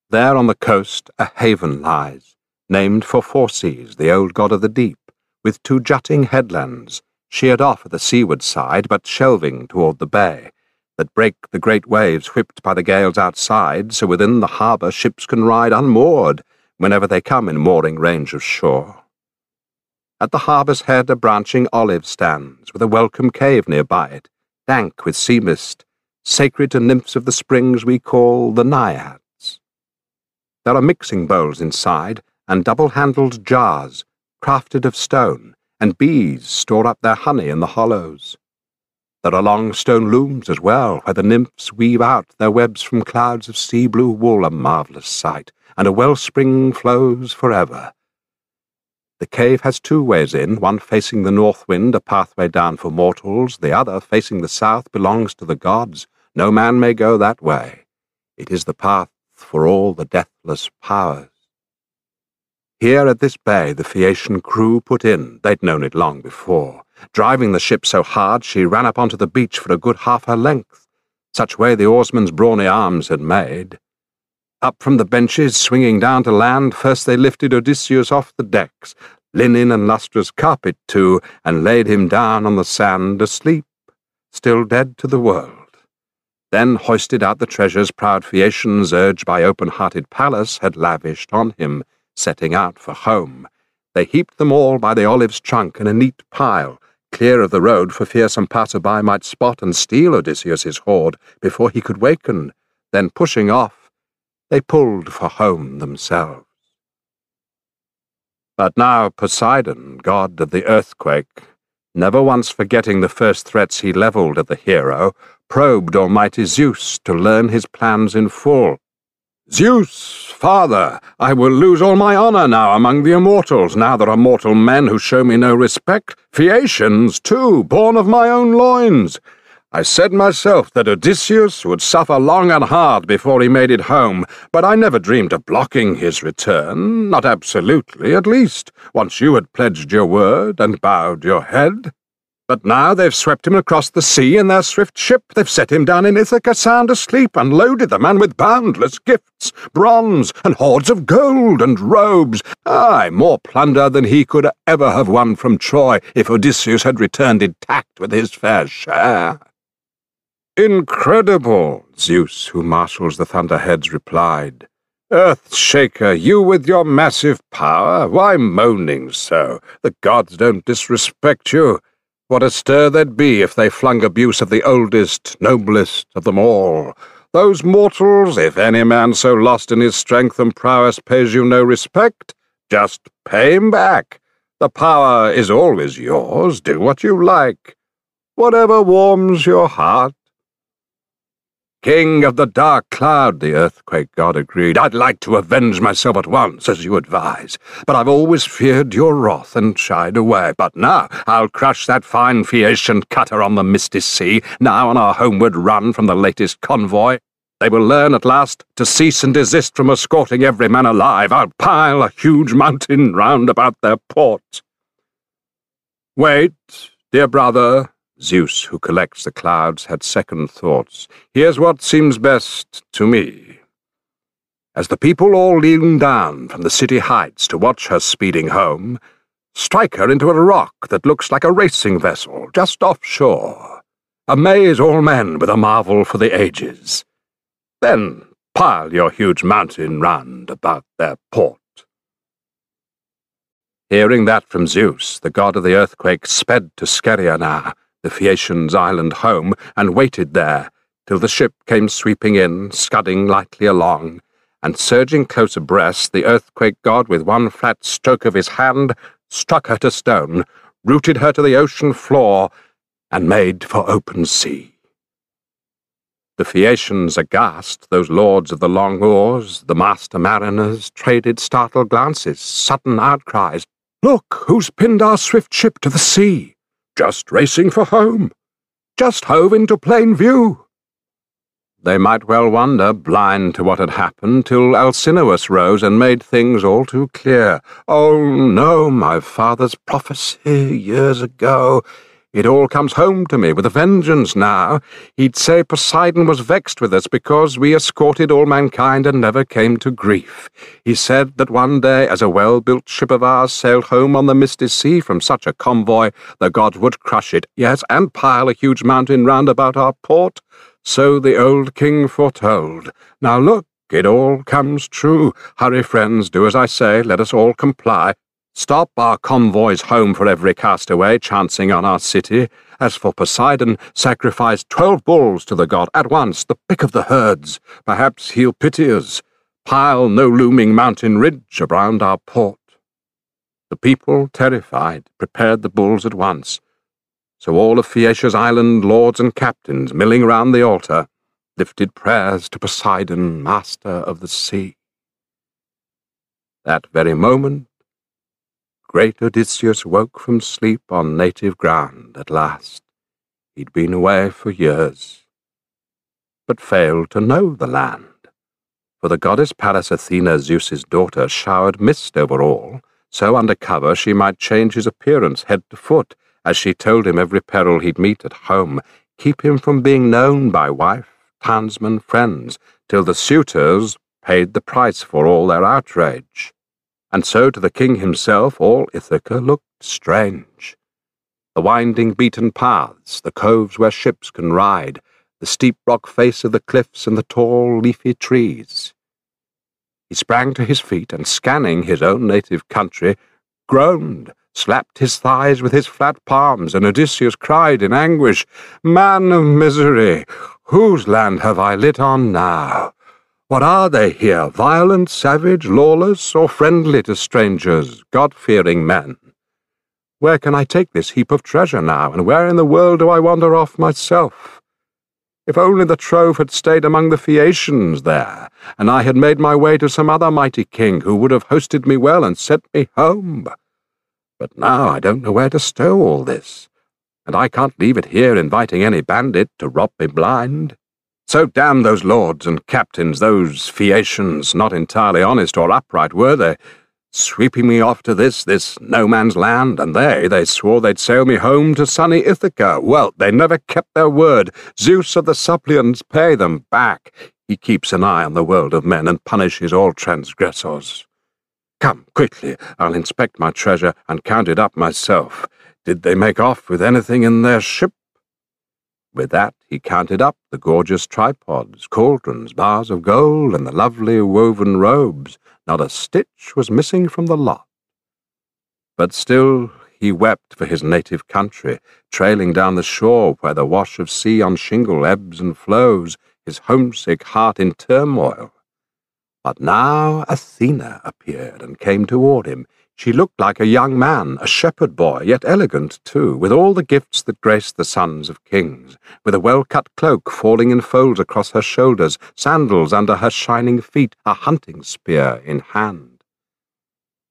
There on the coast a haven lies, named for Phorcys, the old god of the deep, with two jutting headlands, sheered off at the seaward side, but shelving toward the bay, that break the great waves whipped by the gales outside, so within the harbour ships can ride unmoored whenever they come in mooring range of shore. At the harbour's head a branching olive stands, with a welcome cave near by it, dank with sea mist, sacred to nymphs of the springs we call the naiads. There are mixing bowls inside, and double-handled jars, crafted of stone, and bees store up their honey in the hollows. There are long stone looms as well, where the nymphs weave out their webs from clouds of sea-blue wool, a marvellous sight, and a wellspring flows forever. The cave has two ways in, one facing the north wind, a pathway down for mortals, the other, facing the south, belongs to the gods. No man may go that way. It is the path for all the deathless powers. Here at this bay the Phaeacian crew put in, they'd known it long before, driving the ship so hard she ran up onto the beach for a good half her length, such way the oarsmen's brawny arms had made. Up from the benches, swinging down to land, first they lifted Odysseus off the decks, linen and lustrous carpet too, and laid him down on the sand asleep, still dead to the world. Then hoisted out the treasures proud Phaeacians, urged by open-hearted Pallas, had lavished on him, setting out for home. They heaped them all by the olive's trunk in a neat pile, clear of the road for fear some passer-by might spot and steal Odysseus's hoard before he could waken, then pushing off, they pulled for home themselves. But now Poseidon, god of the earthquake, never once forgetting the first threats he levelled at the hero, probed almighty Zeus to learn his plans in full. Zeus, father, I will lose all my honour now among the immortals, now there are mortal men who show me no respect, Phaeacians, too, born of my own loins. I said myself that Odysseus would suffer long and hard before he made it home, but I never dreamed of blocking his return, not absolutely, at least, once you had pledged your word and bowed your head. But now they've swept him across the sea in their swift ship, they've set him down in Ithaca sound asleep, and loaded the man with boundless gifts, bronze, and hoards of gold and robes, aye, more plunder than he could ever have won from Troy if Odysseus had returned intact with his fair share. Incredible, Zeus, who marshals the thunderheads, replied. Earthshaker, you with your massive power, why moaning so? The gods don't disrespect you. What a stir there'd be if they flung abuse of the oldest, noblest of them all. Those mortals, if any man so lost in his strength and prowess pays you no respect, just pay him back. The power is always yours, do what you like. Whatever warms your heart, King of the dark cloud, the earthquake god agreed. I'd like to avenge myself at once, as you advise, but I've always feared your wrath and shied away. But now I'll crush that fine Phaeacian cutter on the misty sea, now on our homeward run from the latest convoy. They will learn at last to cease and desist from escorting every man alive. I'll pile a huge mountain round about their port. Wait, dear brother, Zeus, who collects the clouds, had second thoughts. Here's what seems best to me. As the people all lean down from the city heights to watch her speeding home, strike her into a rock that looks like a racing vessel just offshore. Amaze all men with a marvel for the ages. Then pile your huge mountain round about their port. Hearing that from Zeus, the god of the earthquake sped to Scheriana, the Phaeacians' island home, and waited there till the ship came sweeping in, scudding lightly along, and surging close abreast, the earthquake god, with one flat stroke of his hand, struck her to stone, rooted her to the ocean floor, and made for open sea. The Phaeacians aghast, those lords of the long oars, the master mariners, traded startled glances, sudden outcries, Look, who's pinned our swift ship to the sea? Just racing for home. Just hove into plain view. They might well wonder, blind to what had happened, till Alcinous rose and made things all too clear. Oh, no, my father's prophecy years ago it all comes home to me with a vengeance now. He'd say Poseidon was vexed with us because we escorted all mankind and never came to grief. He said that one day, as a well-built ship of ours sailed home on the misty sea from such a convoy, the gods would crush it, yes, and pile a huge mountain round about our port. So the old king foretold. Now look, it all comes true. Hurry, friends, do as I say, let us all comply. Stop our convoys home for every castaway chancing on our city. As for Poseidon, sacrifice twelve bulls to the god at once, the pick of the herds. Perhaps he'll pity us. Pile no looming mountain ridge around our port. The people, terrified, prepared the bulls at once. So all of Phaeacia's island lords and captains, milling round the altar, lifted prayers to Poseidon, master of the sea. That very moment, Great Odysseus woke from sleep on native ground at last. He'd been away for years, but failed to know the land. For the goddess Pallas Athena, Zeus's daughter, showered mist over all, so under cover she might change his appearance head to foot, as she told him every peril he'd meet at home, keep him from being known by wife, townsmen, friends, till the suitors paid the price for all their outrage and so to the king himself all Ithaca looked strange. The winding beaten paths, the coves where ships can ride, the steep rock face of the cliffs and the tall leafy trees. He sprang to his feet and, scanning his own native country, groaned, slapped his thighs with his flat palms, and Odysseus cried in anguish, Man of misery, whose land have I lit on now? What are they here, violent, savage, lawless, or friendly to strangers, God-fearing men? Where can I take this heap of treasure now, and where in the world do I wander off myself? If only the trove had stayed among the Phaeacians there, and I had made my way to some other mighty king who would have hosted me well and sent me home. But now I don't know where to stow all this, and I can't leave it here inviting any bandit to rob me blind. So damn those lords and captains, those Phaeacians, not entirely honest or upright, were they? Sweeping me off to this, this no man's land, and they, they swore they'd sail me home to sunny Ithaca. Well, they never kept their word. Zeus of the suppliants, pay them back. He keeps an eye on the world of men and punishes all transgressors. Come, quickly, I'll inspect my treasure and count it up myself. Did they make off with anything in their ship? With that he counted up the gorgeous tripods, cauldrons, bars of gold, and the lovely woven robes. Not a stitch was missing from the lot. But still he wept for his native country, trailing down the shore where the wash of sea on shingle ebbs and flows, his homesick heart in turmoil. But now Athena appeared and came toward him, she looked like a young man, a shepherd boy, yet elegant too, with all the gifts that grace the sons of kings, with a well-cut cloak falling in folds across her shoulders, sandals under her shining feet, a hunting spear in hand.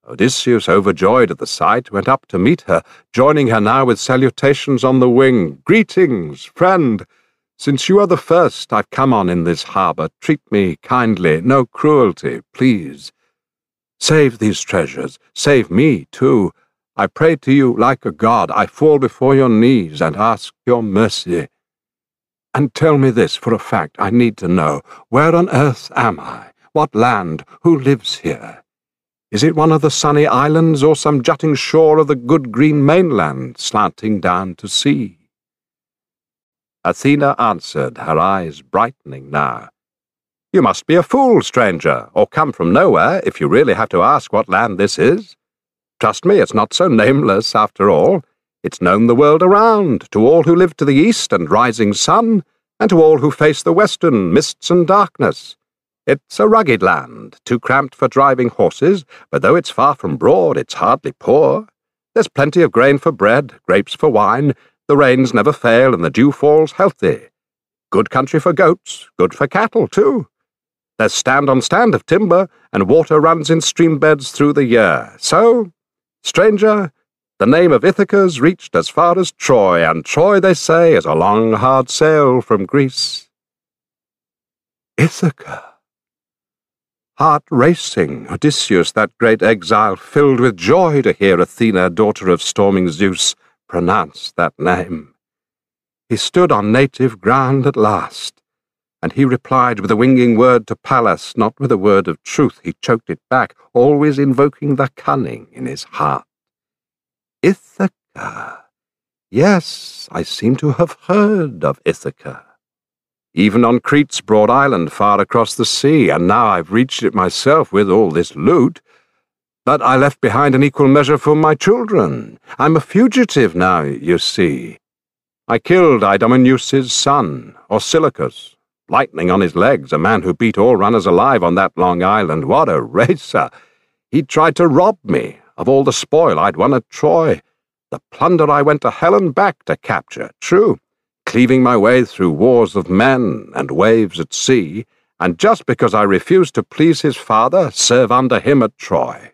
Odysseus, overjoyed at the sight, went up to meet her, joining her now with salutations on the wing. Greetings, friend! Since you are the first I've come on in this harbour, treat me kindly, no cruelty, please. Save these treasures, save me, too. I pray to you like a god. I fall before your knees and ask your mercy. And tell me this for a fact I need to know. Where on earth am I? What land? Who lives here? Is it one of the sunny islands or some jutting shore of the good green mainland slanting down to sea? Athena answered, her eyes brightening now. You must be a fool, stranger, or come from nowhere if you really have to ask what land this is. Trust me, it's not so nameless after all. It's known the world around, to all who live to the east and rising sun, and to all who face the western mists and darkness. It's a rugged land, too cramped for driving horses, but though it's far from broad, it's hardly poor. There's plenty of grain for bread, grapes for wine, the rains never fail and the dew falls healthy. Good country for goats, good for cattle, too. There's stand on stand of timber, and water runs in stream beds through the year. So, stranger, the name of Ithaca's reached as far as Troy, and Troy, they say, is a long, hard sail from Greece. Ithaca! Heart racing, Odysseus, that great exile, filled with joy to hear Athena, daughter of storming Zeus, pronounce that name. He stood on native ground at last, and he replied with a winging word to Pallas, not with a word of truth. He choked it back, always invoking the cunning in his heart. Ithaca. Yes, I seem to have heard of Ithaca. Even on Crete's broad island far across the sea, and now I've reached it myself with all this loot. But I left behind an equal measure for my children. I'm a fugitive now, you see. I killed Idomeneus's son, Orsilochus, lightning on his legs, a man who beat all runners alive on that long island. What a racer! He tried to rob me of all the spoil I'd won at Troy. The plunder I went to hell and back to capture, true, cleaving my way through wars of men and waves at sea, and just because I refused to please his father, serve under him at Troy.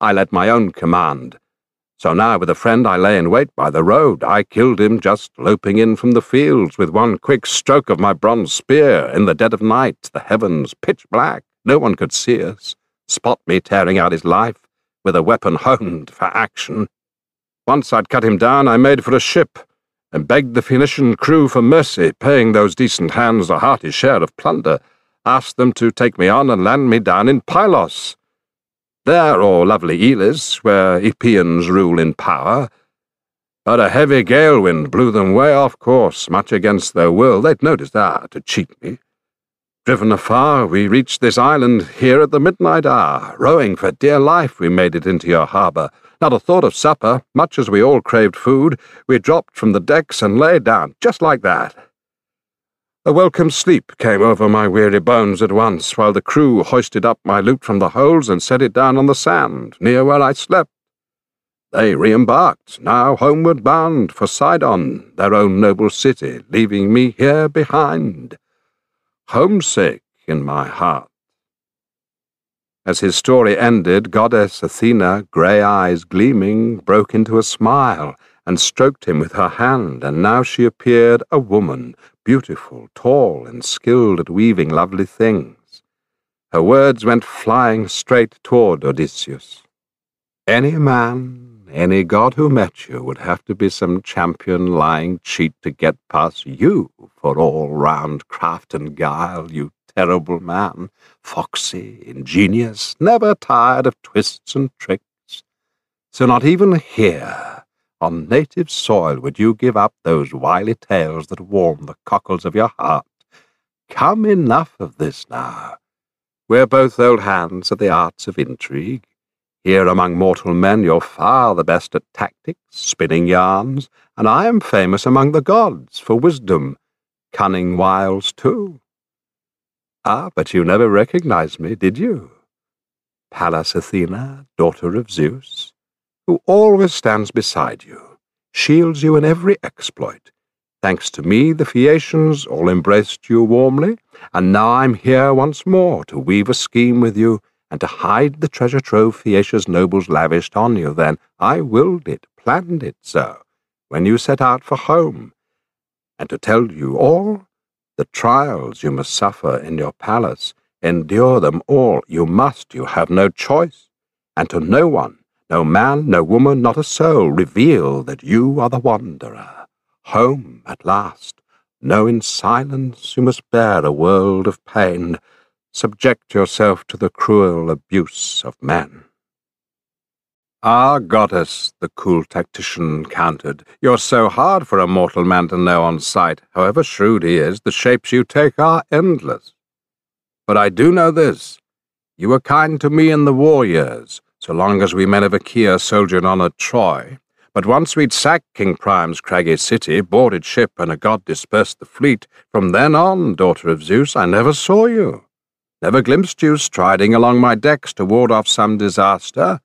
I led my own command. So now, with a friend, I lay in wait by the road. I killed him just loping in from the fields with one quick stroke of my bronze spear in the dead of night, the heavens pitch black. No one could see us, spot me tearing out his life, with a weapon honed for action. Once I'd cut him down, I made for a ship and begged the Phoenician crew for mercy, paying those decent hands a hearty share of plunder, asked them to take me on and land me down in Pylos there, or lovely Elis, where Epeans rule in power. But a heavy gale wind blew them way off course, much against their will. They'd noticed that to cheat me. Driven afar, we reached this island here at the midnight hour. Rowing for dear life, we made it into your harbour. Not a thought of supper, much as we all craved food. We dropped from the decks and lay down, just like that. A welcome sleep came over my weary bones at once, while the crew hoisted up my loot from the holds and set it down on the sand, near where I slept. They re-embarked, now homeward bound for Sidon, their own noble city, leaving me here behind, homesick in my heart. As his story ended, goddess Athena, grey eyes gleaming, broke into a smile and stroked him with her hand, and now she appeared a woman, beautiful, tall, and skilled at weaving lovely things. Her words went flying straight toward Odysseus. Any man, any god who met you would have to be some champion lying cheat to get past you for all-round craft and guile, you terrible man, foxy, ingenious, never tired of twists and tricks. So not even here on native soil would you give up those wily tales that warm the cockles of your heart? Come, enough of this now. We're both old hands at the arts of intrigue. Here among mortal men you're far the best at tactics, spinning yarns, and I am famous among the gods for wisdom, cunning wiles too. Ah, but you never recognized me, did you? Pallas Athena, daughter of Zeus, who always stands beside you, shields you in every exploit. Thanks to me, the Phaeacians all embraced you warmly, and now I'm here once more to weave a scheme with you and to hide the treasure trove Phaeacia's nobles lavished on you. Then I willed it, planned it so, when you set out for home, and to tell you all the trials you must suffer in your palace, endure them all. You must, you have no choice, and to no one no man, no woman, not a soul reveal that you are the wanderer. Home at last. Know in silence you must bear a world of pain. Subject yourself to the cruel abuse of men. Ah, goddess, the cool tactician countered, you're so hard for a mortal man to know on sight. However shrewd he is, the shapes you take are endless. But I do know this. You were kind to me in the war years, so long as we men of Achaea soldiered on at Troy. But once we'd sacked King Priam's craggy city, boarded ship, and a god dispersed the fleet, from then on, daughter of Zeus, I never saw you. Never glimpsed you striding along my decks to ward off some disaster.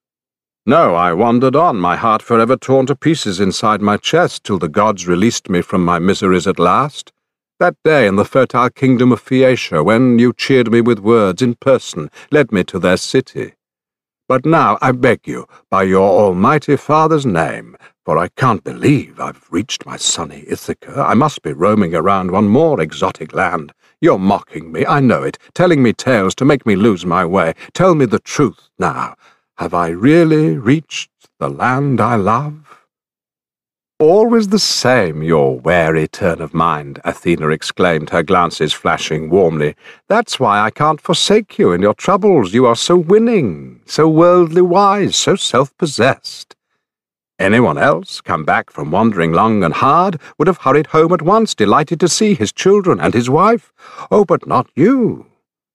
No, I wandered on, my heart forever torn to pieces inside my chest, till the gods released me from my miseries at last. That day in the fertile kingdom of Phaeacia, when you cheered me with words in person, led me to their city. But now I beg you, by your almighty father's name, for I can't believe I've reached my sunny Ithaca. I must be roaming around one more exotic land. You're mocking me, I know it, telling me tales to make me lose my way. Tell me the truth now. Have I really reached the land I love? Always the same, your wary turn of mind, Athena exclaimed, her glances flashing warmly. That's why I can't forsake you in your troubles. You are so winning, so worldly wise, so self-possessed. Anyone else, come back from wandering long and hard, would have hurried home at once, delighted to see his children and his wife. Oh, but not you.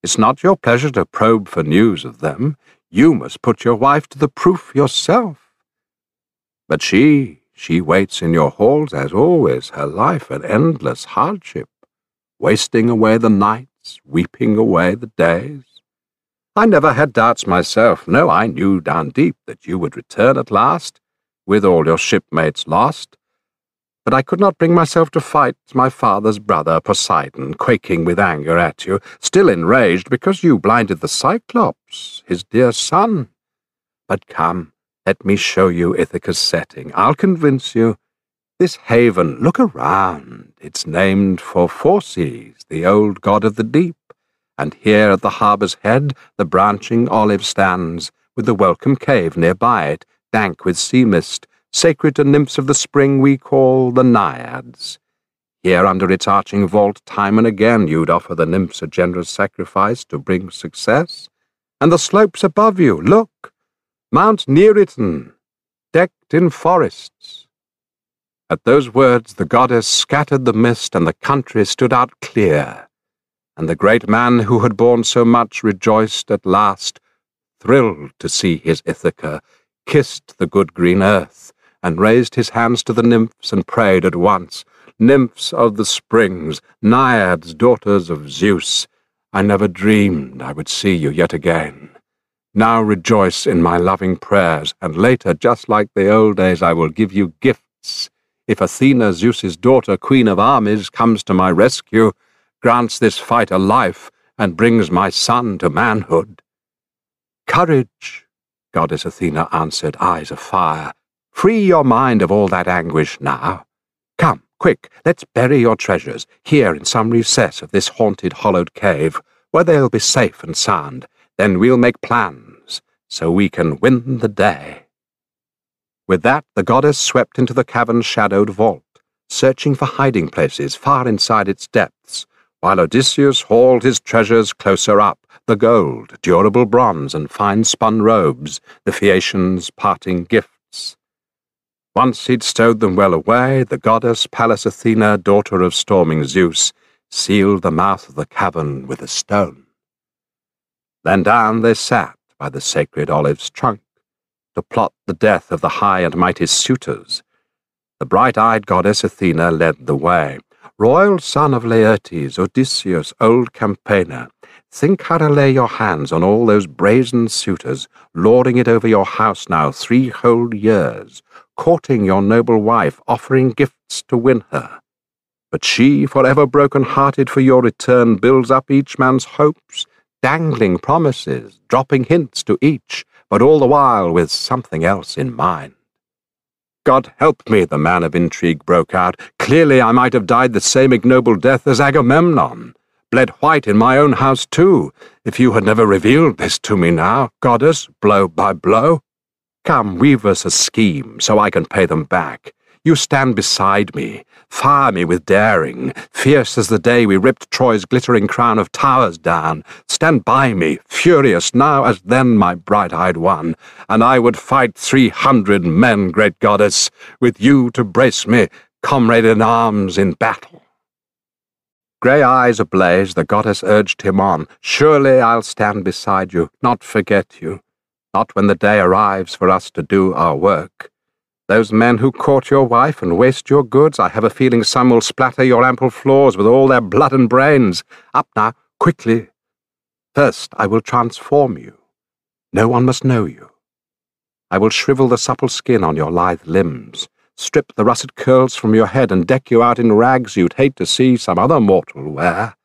It's not your pleasure to probe for news of them. You must put your wife to the proof yourself. But she, she waits in your halls as always, her life an endless hardship, wasting away the nights, weeping away the days. I never had doubts myself. No, I knew down deep that you would return at last, with all your shipmates lost but I could not bring myself to fight my father's brother Poseidon, quaking with anger at you, still enraged because you blinded the Cyclops, his dear son. But come, let me show you Ithaca's setting. I'll convince you. This haven, look around. It's named for Phorcys, the old god of the deep. And here at the harbour's head the branching olive stands, with the welcome cave near by it, dank with sea mist, sacred to nymphs of the spring we call the Naiads. Here under its arching vault, time and again you'd offer the nymphs a generous sacrifice to bring success. And the slopes above you, look, Mount Neriton, decked in forests. At those words the goddess scattered the mist, and the country stood out clear. And the great man who had borne so much rejoiced at last, thrilled to see his Ithaca, kissed the good green earth, and raised his hands to the nymphs and prayed at once. Nymphs of the springs, naiads, daughters of Zeus, I never dreamed I would see you yet again. Now rejoice in my loving prayers, and later, just like the old days, I will give you gifts. If Athena, Zeus's daughter, queen of armies, comes to my rescue, grants this fight a life, and brings my son to manhood. Courage, Goddess Athena answered, eyes afire. Free your mind of all that anguish now. Come, quick, let's bury your treasures here in some recess of this haunted, hollowed cave, where they'll be safe and sound. Then we'll make plans, so we can win the day. With that, the goddess swept into the cavern's shadowed vault, searching for hiding places far inside its depths, while Odysseus hauled his treasures closer up, the gold, durable bronze, and fine-spun robes, the Phaeacians' parting gifts. Once he'd stowed them well away, the goddess Pallas Athena, daughter of storming Zeus, sealed the mouth of the cavern with a stone. Then down they sat by the sacred olive's trunk to plot the death of the high and mighty suitors. The bright-eyed goddess Athena led the way. Royal son of Laertes, Odysseus, old campaigner, think how to lay your hands on all those brazen suitors, lording it over your house now three whole years, courting your noble wife, offering gifts to win her. But she, forever broken-hearted for your return, builds up each man's hopes, dangling promises, dropping hints to each, but all the while with something else in mind. God help me, the man of intrigue broke out. Clearly I might have died the same ignoble death as Agamemnon, bled white in my own house too, if you had never revealed this to me now, goddess, blow by blow. Come, weave us a scheme, so I can pay them back. You stand beside me, fire me with daring, fierce as the day we ripped Troy's glittering crown of towers down. Stand by me, furious now as then, my bright-eyed one, and I would fight three hundred men, great goddess, with you to brace me, comrade in arms in battle. Grey eyes ablaze, the goddess urged him on. Surely I'll stand beside you, not forget you, not when the day arrives for us to do our work. Those men who court your wife and waste your goods, I have a feeling some will splatter your ample floors with all their blood and brains. Up now, quickly. First, I will transform you. No one must know you. I will shrivel the supple skin on your lithe limbs strip the russet curls from your head and deck you out in rags you'd hate to see some other mortal wear.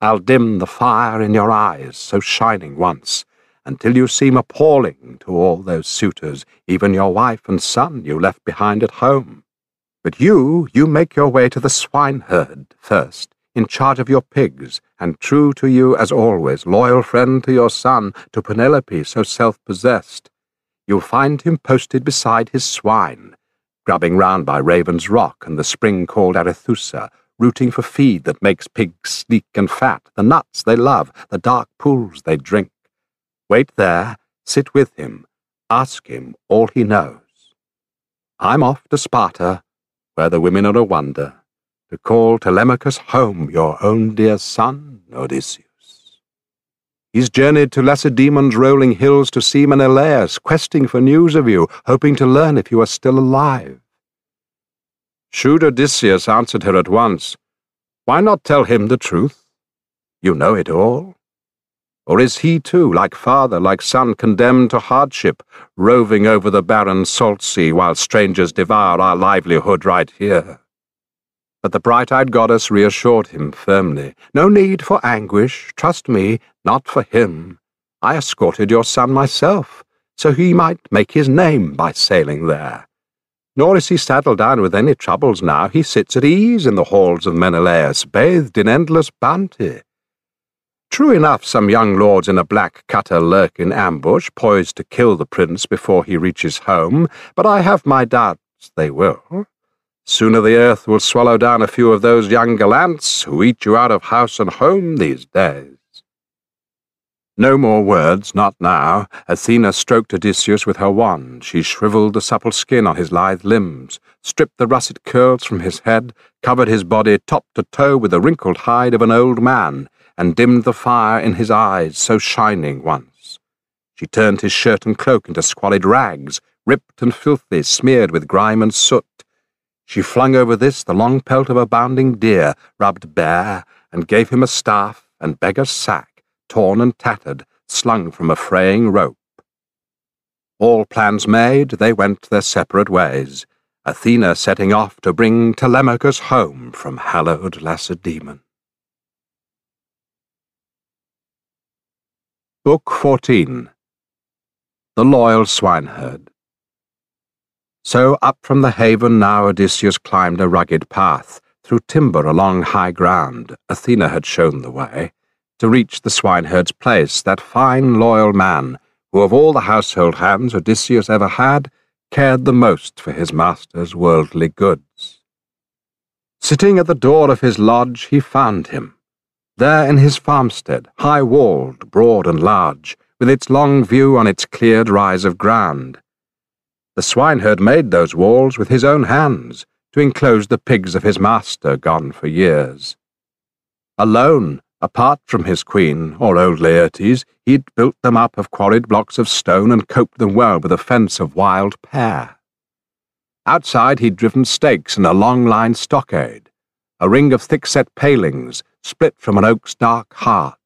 I'll dim the fire in your eyes, so shining once, until you seem appalling to all those suitors, even your wife and son you left behind at home. But you, you make your way to the swineherd first, in charge of your pigs, and true to you as always, loyal friend to your son, to Penelope so self-possessed. You'll find him posted beside his swine, grubbing round by Raven's Rock and the spring called Arethusa, rooting for feed that makes pigs sleek and fat, the nuts they love, the dark pools they drink. Wait there, sit with him, ask him all he knows. I'm off to Sparta, where the women are a wonder, to call Telemachus home, your own dear son, Odysseus. He's journeyed to Lacedaemon's rolling hills to see Menelaus, questing for news of you, hoping to learn if you are still alive. Shrewd Odysseus answered her at once, Why not tell him the truth? You know it all. Or is he too, like father, like son, condemned to hardship, roving over the barren salt sea while strangers devour our livelihood right here? But the bright-eyed goddess reassured him firmly. No need for anguish, trust me, not for him. I escorted your son myself, so he might make his name by sailing there. Nor is he saddled down with any troubles now. He sits at ease in the halls of Menelaus, bathed in endless bounty. True enough, some young lords in a black cutter lurk in ambush, poised to kill the prince before he reaches home, but I have my doubts they will. Sooner the earth will swallow down a few of those young gallants who eat you out of house and home these days. No more words, not now. Athena stroked Odysseus with her wand. She shriveled the supple skin on his lithe limbs, stripped the russet curls from his head, covered his body top to toe with the wrinkled hide of an old man, and dimmed the fire in his eyes so shining once. She turned his shirt and cloak into squalid rags, ripped and filthy, smeared with grime and soot, she flung over this the long pelt of a bounding deer, rubbed bare, and gave him a staff and beggar's sack, torn and tattered, slung from a fraying rope. All plans made, they went their separate ways, Athena setting off to bring Telemachus home from hallowed Lacedaemon. Book 14 The Loyal Swineherd so up from the haven now Odysseus climbed a rugged path, through timber along high ground, Athena had shown the way, to reach the swineherd's place, that fine loyal man, who of all the household hands Odysseus ever had, cared the most for his master's worldly goods. Sitting at the door of his lodge he found him, there in his farmstead, high-walled, broad and large, with its long view on its cleared rise of ground, the swineherd made those walls with his own hands to enclose the pigs of his master gone for years. Alone, apart from his queen, or old Laertes, he'd built them up of quarried blocks of stone and coped them well with a fence of wild pear. Outside he'd driven stakes and a long-line stockade, a ring of thick-set palings split from an oak's dark heart.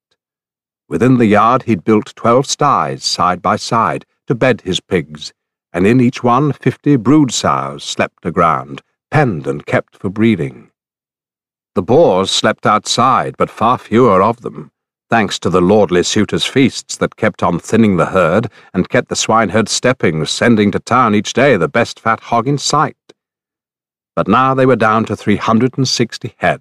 Within the yard he'd built twelve sties side by side to bed his pigs, and in each one fifty brood sows slept aground, penned and kept for breeding. The boars slept outside, but far fewer of them, thanks to the lordly suitors' feasts that kept on thinning the herd and kept the swineherd stepping, sending to town each day the best fat hog in sight. But now they were down to three hundred and sixty head.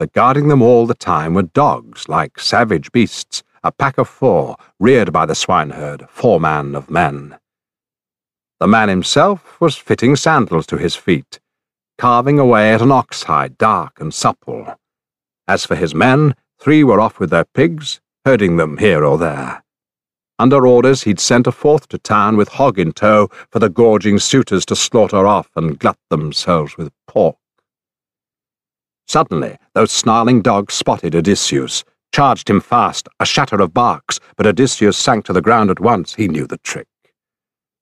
But guarding them all the time were dogs, like savage beasts, a pack of four, reared by the swineherd, foreman of men. The man himself was fitting sandals to his feet, carving away at an ox hide, dark and supple. As for his men, three were off with their pigs, herding them here or there. Under orders, he'd sent a fourth to town with hog in tow for the gorging suitors to slaughter off and glut themselves with pork. Suddenly, those snarling dogs spotted Odysseus, charged him fast, a shatter of barks, but Odysseus sank to the ground at once. He knew the trick.